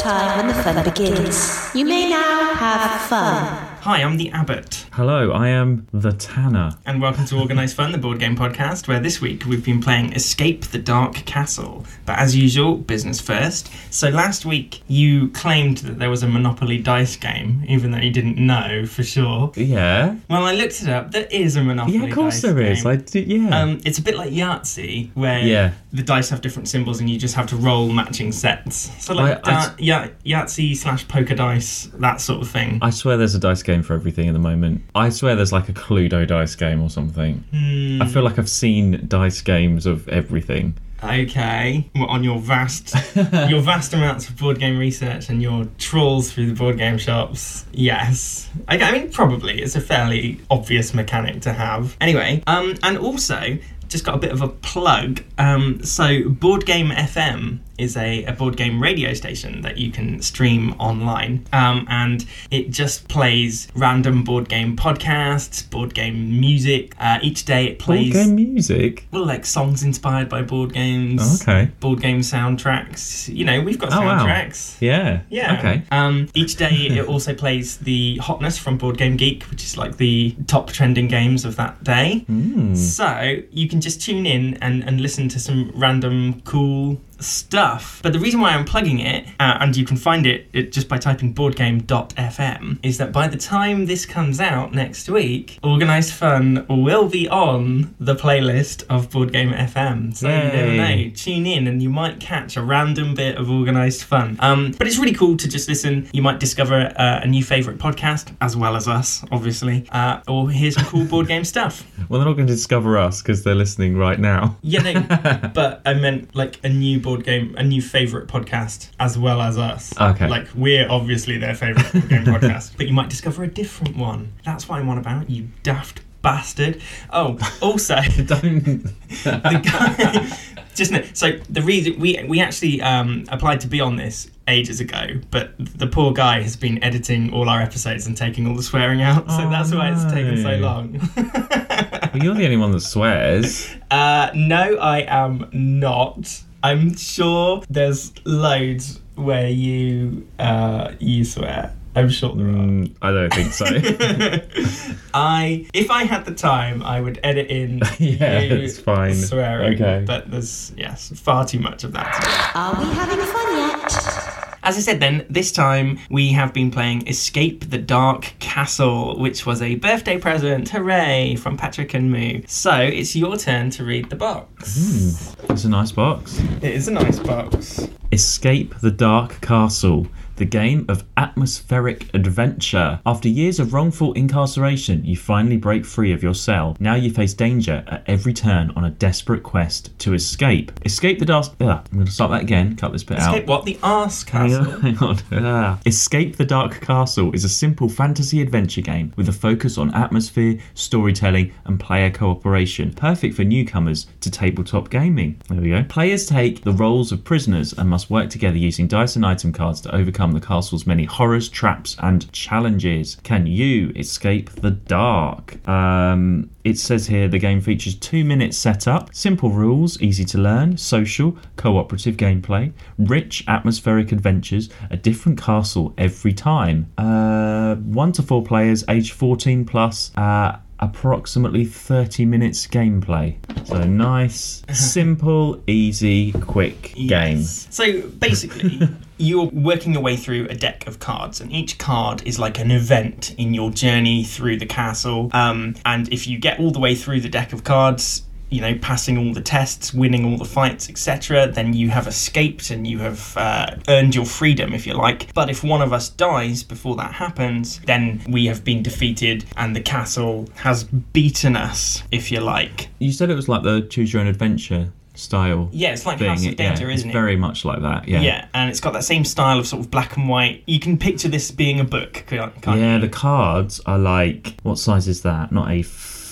time when the fun begins. You may now have fun. Hi, I'm the Abbot, Hello, I am the Tanner. and welcome to Organised Fun, the board game podcast, where this week we've been playing Escape the Dark Castle. But as usual, business first. So last week you claimed that there was a Monopoly dice game, even though you didn't know for sure. Yeah. Well, I looked it up. There is a Monopoly dice game. Yeah, of course there is. game. I do, yeah. Um, it's a bit like Yahtzee, where Yeah. the dice have different symbols and you just have to roll matching sets. So like I- da- yeah, Yahtzee slash poker dice, that sort of thing. I swear there's a dice game for everything at the moment. I swear there's like a Cluedo dice game or something. Hmm. I feel like I've seen dice games of everything. Okay, well, on your vast, your vast amounts of board game research and your trawls through the board game shops, yes. I, I mean, probably it's a fairly obvious mechanic to have. Anyway, um, and also just got a bit of a plug. Um, so Board Game FM is a, a board game radio station that you can stream online, um, and it just plays random board game podcasts, board game music. Uh, each day it plays. Board game music? well, like songs inspired by board games. Oh, okay. Board game soundtracks. You know, we've got Oh, wow. soundtracks. Yeah. Yeah. Okay. Um, each day it also plays the hotness from Board Game Geek, which is like the top trending games of that day. Hmm. So you can just tune in and, and listen to some random cool stuff. But the reason why I'm plugging it, uh, and you can find it, it just by typing boardgame.fm, is that by the time this comes out next week, Organised Fun will be on the playlist of Board Game FM. So you never know. Tune in and you might catch a random bit of Organised Fun. Um, but it's really cool to just listen. You might discover uh, a new favourite podcast, as well as us, obviously, uh, or hear some cool board game stuff. Well, they're not going to discover us because they're listening right now. Yeah, no, but I meant like a new board game, a new favourite podcast, as well as us. Okay. Like we're obviously their favourite board game podcast, but you might discover a different one. That's what I'm on about, you daft bastard. Oh, also, Don't. the guy. Just no, so the reason we we actually um, applied to be on this ages ago, but the poor guy has been editing all our episodes and taking all the swearing out, so Oh, that's why it's taken so long. well, you're the only one that swears. Uh, no, I am not. I'm sure there's loads where you uh, you swear. I'm sure there are. Mm, I don't think so. I, if I had the time, I would edit in yeah, you it's fine. swearing. Okay. But there's yes, far too much of that. To do. Are we having fun yet? As I said then, this time we have been playing Escape the Dark Castle, which was a birthday present, hooray, from Patrick and Moo. So it's your turn to read the box. It's a nice box. It is a nice box. Escape the Dark Castle, the game of atmospheric adventure. After years of wrongful incarceration, you finally break free of your cell. Now you face danger at every turn on a desperate quest to escape. Escape the Dark. Ugh, I'm going to start that again. Cut this bit Escape out. what? The Arse Hang Castle? on, hang on. Ah. Escape the Dark Castle is a simple fantasy adventure game with a focus on atmosphere, storytelling, and player cooperation. Perfect for newcomers to tabletop gaming. There we go. Players take the roles of prisoners and must work together using dice and item cards to overcome the castle's many horrors, traps, and challenges. Can you escape the dark? Um, it says here the game features two minute setup, simple rules, easy to learn, social, cooperative gameplay, rich atmospheric adventures, a different castle every time. Uh, one to four players, age 14 plus. Uh, approximately 30 minutes gameplay. So nice, simple, easy, quick game. Yes. So basically, you're working your way through a deck of cards, and each card is like an event in your journey through the castle. Um, and if you get all the way through the deck of cards, you know, passing all the tests, winning all the fights, etc., then you have escaped and you have uh, earned your freedom, if you like. But if one of us dies before that happens, then we have been defeated and the castle has beaten us, if you like. You said it was like the choose your own adventure style Yeah, it's like thing. House of It- yeah, isn't it? very much like that. Yeah. Yeah, and it's got that same style of sort of black and white. You can picture this being a book, can't, can't Yeah, you? the cards are like what size is that? Not a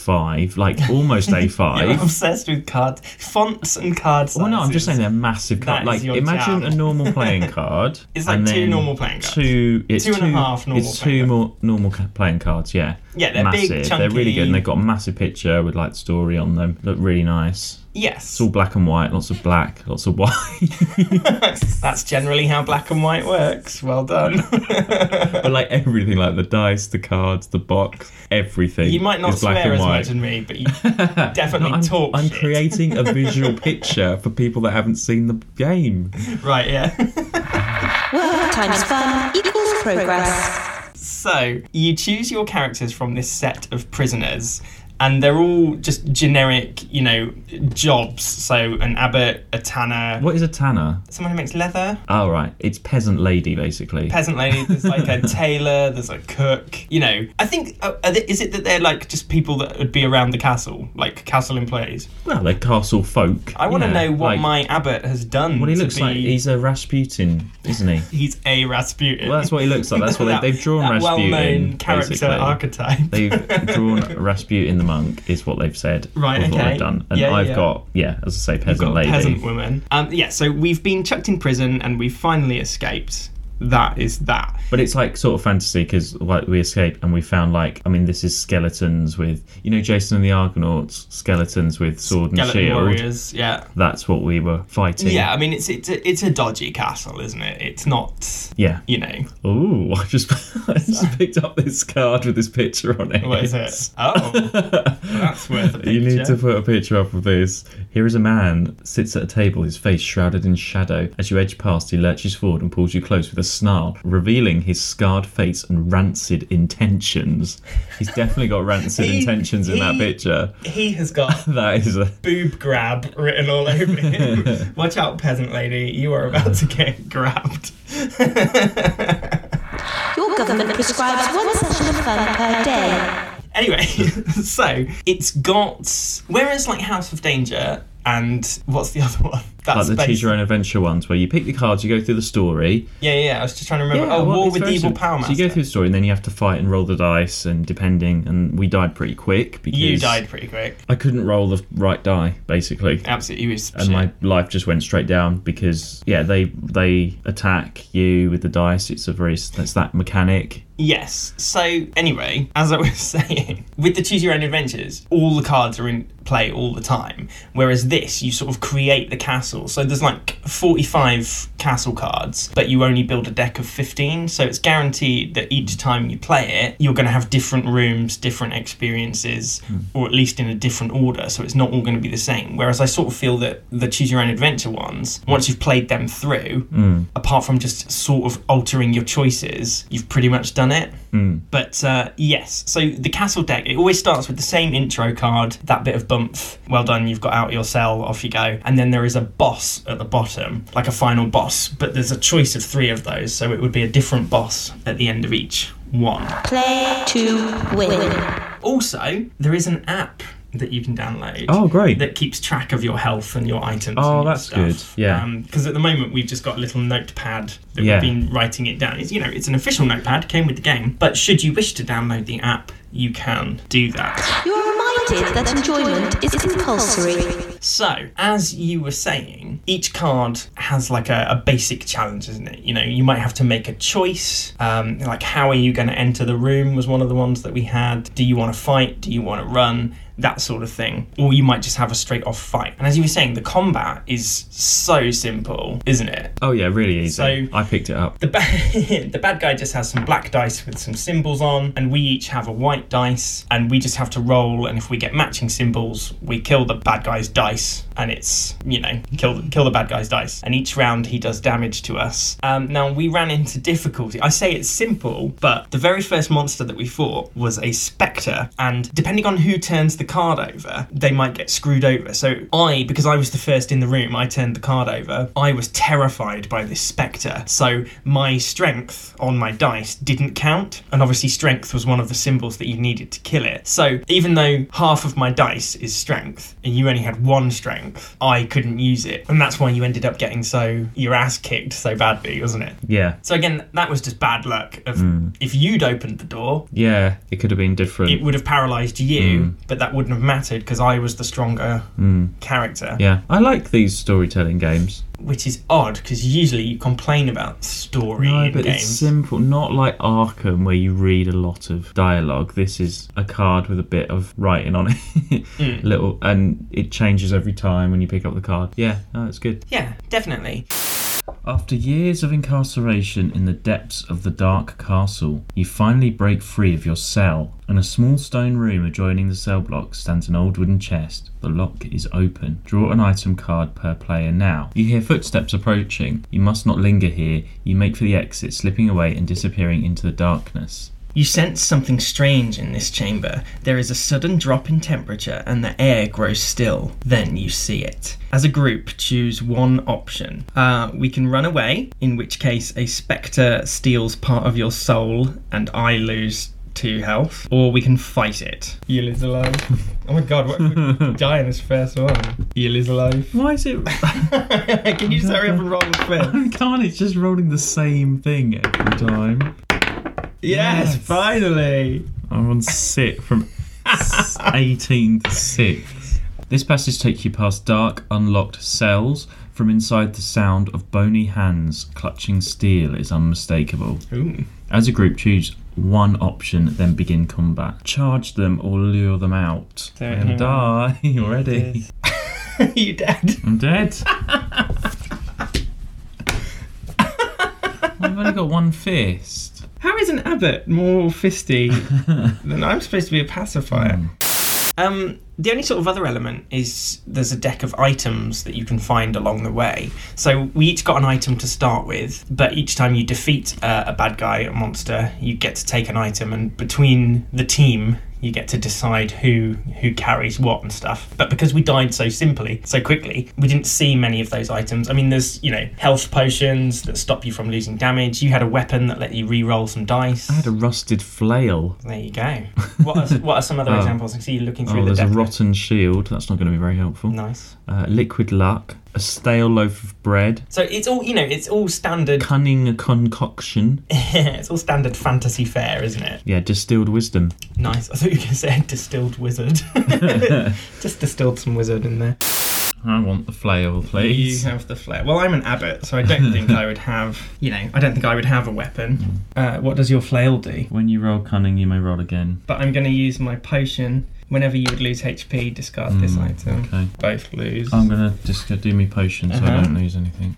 five, like almost a You're five. obsessed with cards, fonts and card sizes. Well, no, I'm just saying they're massive That cards. is Like, your imagine jam. a normal playing card. It's like and two then normal playing cards. Two, it's Two and a normal It's playing two cards. more normal ca- playing cards. Yeah. Yeah, they're big. They're really good, and they've got a massive picture with like story on them. Look really nice. Yes. It's all black and white, lots of black, lots of white. That's generally how black and white works. Well done. but like everything, like the dice, the cards, the box, everything. you might not is black swear and as white. much as me, but you definitely No, I'm, talk. I'm shit. creating a visual picture for people that haven't seen the game. Right, yeah. Work times fun equals progress. So, you choose your characters from this set of prisoners, and they're all just generic, you know, jobs. So, an abbot, a tanner, What is a tanner? someone who makes leather, Oh right, it's peasant lady basically. peasant lady, there's like a tailor, there's a cook. You know, I think, uh, are they, is it that they're like just people that would be around the castle, like castle employees? well, they're castle folk. I want to yeah, know what like, my abbot has done. What he looks like. He's a Rasputin, isn't he? He's a Rasputin. Well, that's what he looks like. That's what That- they, they've drawn that Rasputin. well-known character basically. archetype. They've drawn Rasputin the monk, is what they've said. Right, with What okay. they've done, and Yeah, I've yeah. got yeah, as I say, peasant lady. peasant woman. Um, yeah, so we've been chucked in prison and we've finally escaped. That is that. But it's like sort of fantasy because like we escaped and we found like I mean this is skeletons with you know Jason and the Argonauts skeletons with sword and Skeleton shield. warriors. Yeah. That's what we were fighting. Yeah, I mean it's it's a, it's a dodgy castle, isn't it? It's not, Yeah. you know, Ooh, I just I just picked up this card with this picture on it. what is it? Oh, that's worth a picture. You need to put a picture up of this. Here is a man sits at a table, his face shrouded in shadow. As you edge past, he lurches forward and pulls you close with a snarl, revealing his scarred face and rancid intentions. He's definitely got rancid He- intentions in that picture. He has got That is a boob grab written all over him. Watch out, peasant lady, you are about to get grabbed. Your government prescribes one session of fun per day. Anyway, so it's got whereas like House of Danger and what's the other one? Like the choose your own adventure ones where you pick the cards, you go through the story. Yeah, yeah. I was just trying to remember. Yeah, oh, well, War with the Evil. Power So you go through the story and then you have to fight and roll the dice and depending and we died pretty quick because You died pretty quick. I couldn't roll the right die basically. Absolutely, was and shit. my life just went straight down because yeah they they attack you with the dice it's a very it's that mechanic Yes. So anyway, as I was saying, with the choose your own adventures, all the cards are in play all the time. Whereas this, you sort of create the castle. So there's like 45 castle cards, but you only build a deck of 15. So it's guaranteed that each time you play it, you're going to have different rooms, different experiences, hmm. or at least in a different order. So it's not all going to be the same. Whereas I sort of feel that the choose your own adventure ones, once you've played them through, hmm. apart from just sort of altering your choices, you've pretty much done it. Hmm. But uh, yes, so the castle deck, it always starts with the same intro card, that bit of bump. Well done, you've got out your cell, off you go. And then there is a boss at the bottom, like a final boss, but there's a choice of three of those, so it would be a different boss at the end of each one. Play to win. Also, there is an app that you can download. Oh, great. That keeps track of your health and your items. Oh, and your that's stuff. good. Yeah. Um, because at the moment we've just got a little notepad that Yeah. we've been writing it down. It's you know it's an official notepad, came with the game. But should you wish to download the app, you can do that. You are reminded that enjoyment is compulsory. So, as you were saying, each card has like a, a basic challenge, isn't it? You know, you might have to make a choice. Um, like, how are you going to enter the room was one of the ones that we had. Do you want to fight? Do you want to run? That sort of thing. Or you might just have a straight off fight. And as you were saying, the combat is so simple, isn't it? oh yeah really easy So- i picked it up The, ba- the bad guy just has some black dice with some symbols on, and we each have a white dice, and we just have to roll. And if we get matching symbols, we kill the bad guy's dice, and it's you know kill the, kill the bad guy's dice. And each round he does damage to us. Um, now we ran into difficulty. I say it's simple, but the very first monster that we fought was a spectre, and depending on who turns the card over, they might get screwed over. So I, because I was the first in the room, I turned the card over. I was terrified by this spectre. So my strength on my dice didn't count, and obviously strength was one of the symbols that you needed to kill it. So even though half of my dice is strength, and you only had one strength, I couldn't use it, and that's why you ended up getting so your ass kicked so badly, wasn't it? yeah So again, that was just bad luck. Of hmm. if you'd opened the door, yeah it could have been different it would have paralyzed you, hmm. but that wouldn't have mattered because I was the stronger hmm. character. yeah i like these storytelling games which is odd because usually you complain about story No, but games. it's simple. Not like Arkham, where you read a lot of dialogue. This is a card with a bit of writing on it, Mm. little, and it changes every time when you pick up the card. Yeah, no, it's good. yeah, definitely. After years of incarceration in the depths of the dark castle, you finally break free of your cell. In a small stone room adjoining the cell block stands an old wooden chest. The lock is open. Draw an item card per player now. You hear footsteps approaching. You must not linger here. You make for the exit, slipping away and disappearing into the darkness. You sense something strange in this chamber. There is a sudden drop in temperature and the air grows still. Then you see it. As a group, choose one option. Uh, we can run away, in which case a spectre steals part of your soul and I lose two health, or we can fight it. Eel is alive. oh my god, what if we die in this first one? Eel is alive. Why is it? can you just hurry up and roll the fifth? I can't. It's just rolling the same thing every time. Yes, Yes. finally! I'm on six from s- 18 to 6. This passage takes you past dark, unlocked cells. From inside, the sound of bony hands clutching steel is unmistakable. Ooh. As a group, choose one option, then begin combat. Charge them or lure them out. Don't and you- die already. you dead? I'm dead. I've only got one fist. How is an abbot more fisty than I'm supposed to be a pacifier? Um, the only sort of other element is there's a deck of items that you can find along the way. So we each got an item to start with, but each time you defeat uh, a bad guy, a monster, you get to take an item, and between the team, you get to decide who who carries what and stuff. But because we died so simply, so quickly, we didn't see many of those items. I mean, there's you know health potions that stop you from losing damage. You had a weapon that let you re-roll some dice. I had a rusted flail. There you go. What are, what are some other Oh. examples? I can see you looking through Oh, the there's a rotten shield. That's not going to be very helpful. Nice. Uh, liquid luck. A stale loaf of bread. So it's all you know. It's all standard. Cunning concoction. it's all standard fantasy fare, isn't it? Yeah, distilled wisdom. Nice. I thought you were going to say distilled wizard. Just distilled some wizard in there. I want the flail, please. You have the flail. Well, I'm an abbot, so I don't think I would have. You know, I don't think I would have a weapon. Uh, what does your flail do? When you roll cunning, you may roll again. But I'm going to use my potion. Whenever you would lose HP, discard this Mm, item. Okay. Both lose. I'm gonna just go do me potion so I Uh-huh. don't lose anything.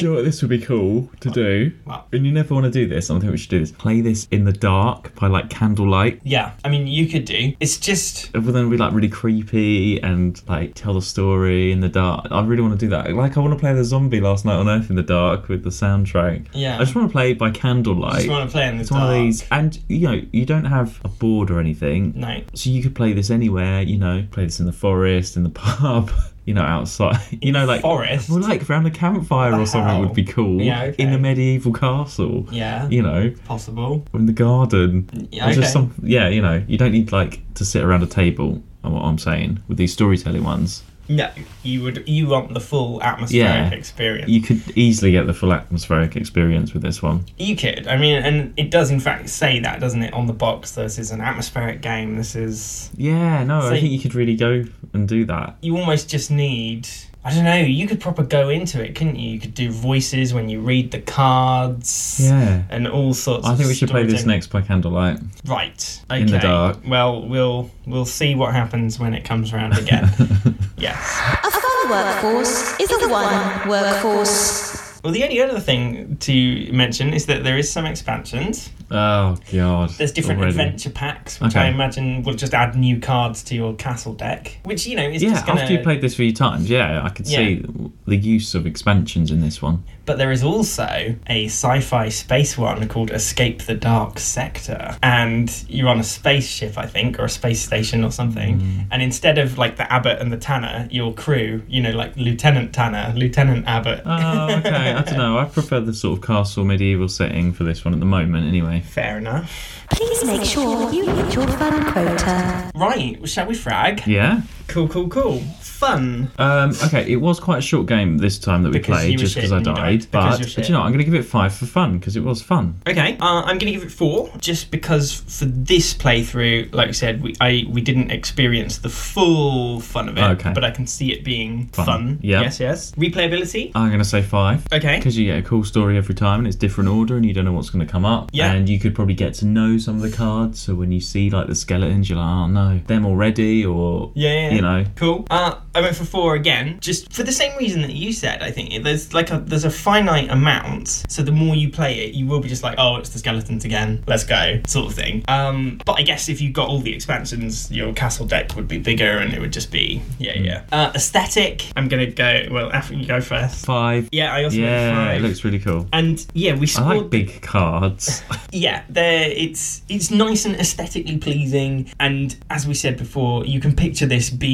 Do you know what this would be cool to do? And you never want to do this. I think we should do this. Play this in the dark by like candlelight. yeah, I mean, you could do. It's just But then be like really creepy and like tell the story in the dark. I really want to do that. Like I want to play the zombie last night on Earth in the dark with the soundtrack. Yeah. I just want to play it by candlelight. just want to play in the it's dark. one of these, and you know, you don't have a board or anything, No. so you could play this anywhere. You know, play this in the forest, in the pub, you know, outside. You know, like forest? well, like around a campfire or something hell? would be cool. Yeah, okay. In a medieval castle. Yeah. You know, Possible. in the garden. Yeah, Or just some, yeah, you know, you don't need like to sit around a table. and What I'm saying with these storytelling ones, No, you would. You want the full atmospheric Yeah. experience. you could easily get the full atmospheric experience with this one. You could. I mean, and it does in fact say that, doesn't it, on the box? This is an atmospheric game. This is. Yeah, no, So- I think you could really go and do that. You almost just need. I don't know. You could proper go into it, couldn't you? You could do voices when you read the cards. Yeah. And all sorts. I of think we should play this storytelling. next by candlelight. Right. Okay. In the dark. Well, we'll we'll see what happens when it comes around again. yes. A fun workforce is a one workforce. Well, the only other thing to mention is that there is some expansions. Oh god. There's different already. adventure packs, which Okay. I imagine will just add new cards to your castle deck. Which you know is Yeah, just gonna. after you played this a few times, yeah, I could see the use of expansions in this one. But there is also a sci-fi space one called Escape the Dark Sector, and you're on a spaceship, I think, or a space station or something. Mm. And instead of like the Abbot and the Tanner, your crew, you know, like Lieutenant Tanner, Lieutenant Abbott. Oh, okay. I don't know. I prefer the sort of castle medieval setting for this one at the moment, anyway. Fair enough. Please make sure you hit your fun quota. Right, shall we frag? Yeah, Cool, cool, cool. Fun. Um, okay, it was quite a short game this time that we Because played, were just shit because I and you died. died. Because But you're do shit. you know. I'm going to give it five for fun because it was fun. Okay, uh, I'm going to give it four, just because for this playthrough, like I said, we I we didn't experience the full fun of it, Okay. but I can see it being Fun. fun. Yep. Yes, yes. Replayability. I'm going to say five. Okay. Because you get a cool story every time and it's different order and you don't know what's going to come up. Yeah. And you could probably get to know some of the cards. So when you see like the skeletons, you're like, oh no, them already, or Yeah, yeah, yeah. You know. Cool. Uh, I went for four again, just for the same reason that you said. I think there's like a there's a finite amount, so the more you play it, you will be just like, oh, it's the skeletons again. Let's go, sort of thing. Um, but I guess if you got all the expansions, your castle deck would be bigger, and it would just be yeah, Hmm. yeah. Uh, aesthetic. I'm gonna go. Well, after you go first. Five. Yeah, I also went Yeah, five. it looks really cool. and yeah, we I scored. like big cards. Yeah, there it's it's nice and aesthetically pleasing, and as we said before, you can picture this being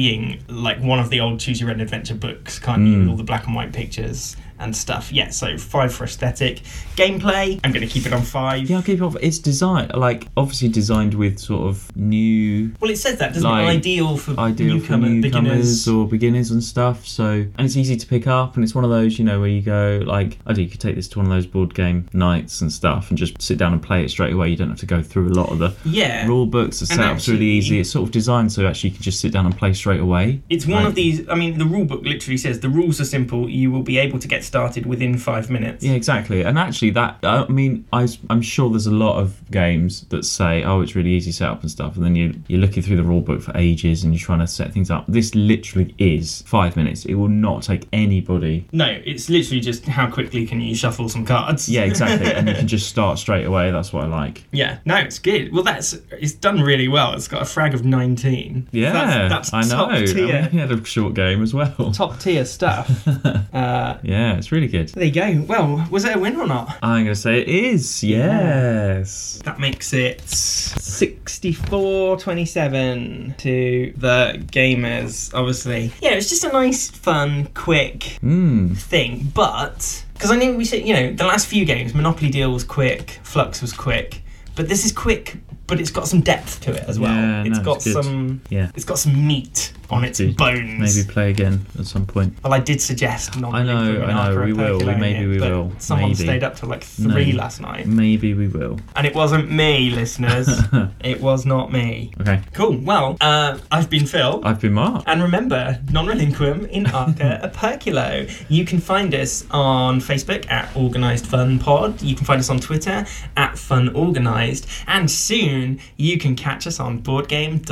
like one of the old Choose Your Own Adventure books, can't you? With hmm. all the black and white pictures and stuff. Yeah, so five for aesthetic. Gameplay, I'm gonna keep it on five. yeah, I'll keep it off. It's designed like obviously designed with sort of new Well, it says that doesn't Like, it? Ideal for ideal newcomer, for newcomers beginners. or beginners and stuff. So and it's easy to pick up, and it's one of those you know where you go like I do. You could take this to one of those board game nights and stuff, and just sit down and play it straight away. You don't have to go through a lot of the Yeah. rule books. The setup's really easy. It's sort of designed so actually you can just sit down and play straight away. It's one Right. of these. I mean, the rule book literally says the rules are simple. You will be able to get started within five minutes. Yeah, exactly. And actually, that I mean, I, am sure there's a lot of games that say, "Oh, it's really easy setup and stuff," and then you you're looking through the rule book for ages and you're trying to set things up. This literally is five minutes. It will not take anybody. No, it's literally just how quickly can you shuffle some cards. Yeah, exactly. and you can just start straight away. That's what I like. Yeah, no, it's good. Well, that's it's done really well. It's got a frag of nineteen. Yeah, that's, I know. top I mean, tier, he had a short game as well. top tier stuff. uh, Yeah, it's really good. there you go. Well, was it a win or not? I'm gonna say it is. Yes. That makes it 64-27 to the gamers. Obviously, yeah, it's just a nice, fun, quick Hmm. thing. But because I know we said, you know, the last few games, Monopoly Deal was quick, Fluxx was quick, but this is quick, but it's got some depth to it as well. Yeah, It's no, got it's some, Yeah. it's got some meat on its bones. Maybe play again at some point. Well, I did suggest not. I know, I know, we will, we- maybe it, we will, Someone maybe. stayed up till like three No. last night, Maybe we will. and it wasn't me, listeners. it was not me. Okay. Cool. Well, uh, I've been Phil. I've been Mark. And remember, non relinquum in arca aperculo. You can find us on Facebook at Organised Fun Pod. You can find us on Twitter at Fun Organised. And soon you can catch us on boardgame.fm.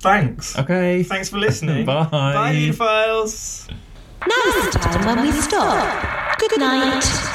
Thanks. Okay. Thanks for listening. Bye. Bye, Files. Now's the time when we stop. Good night.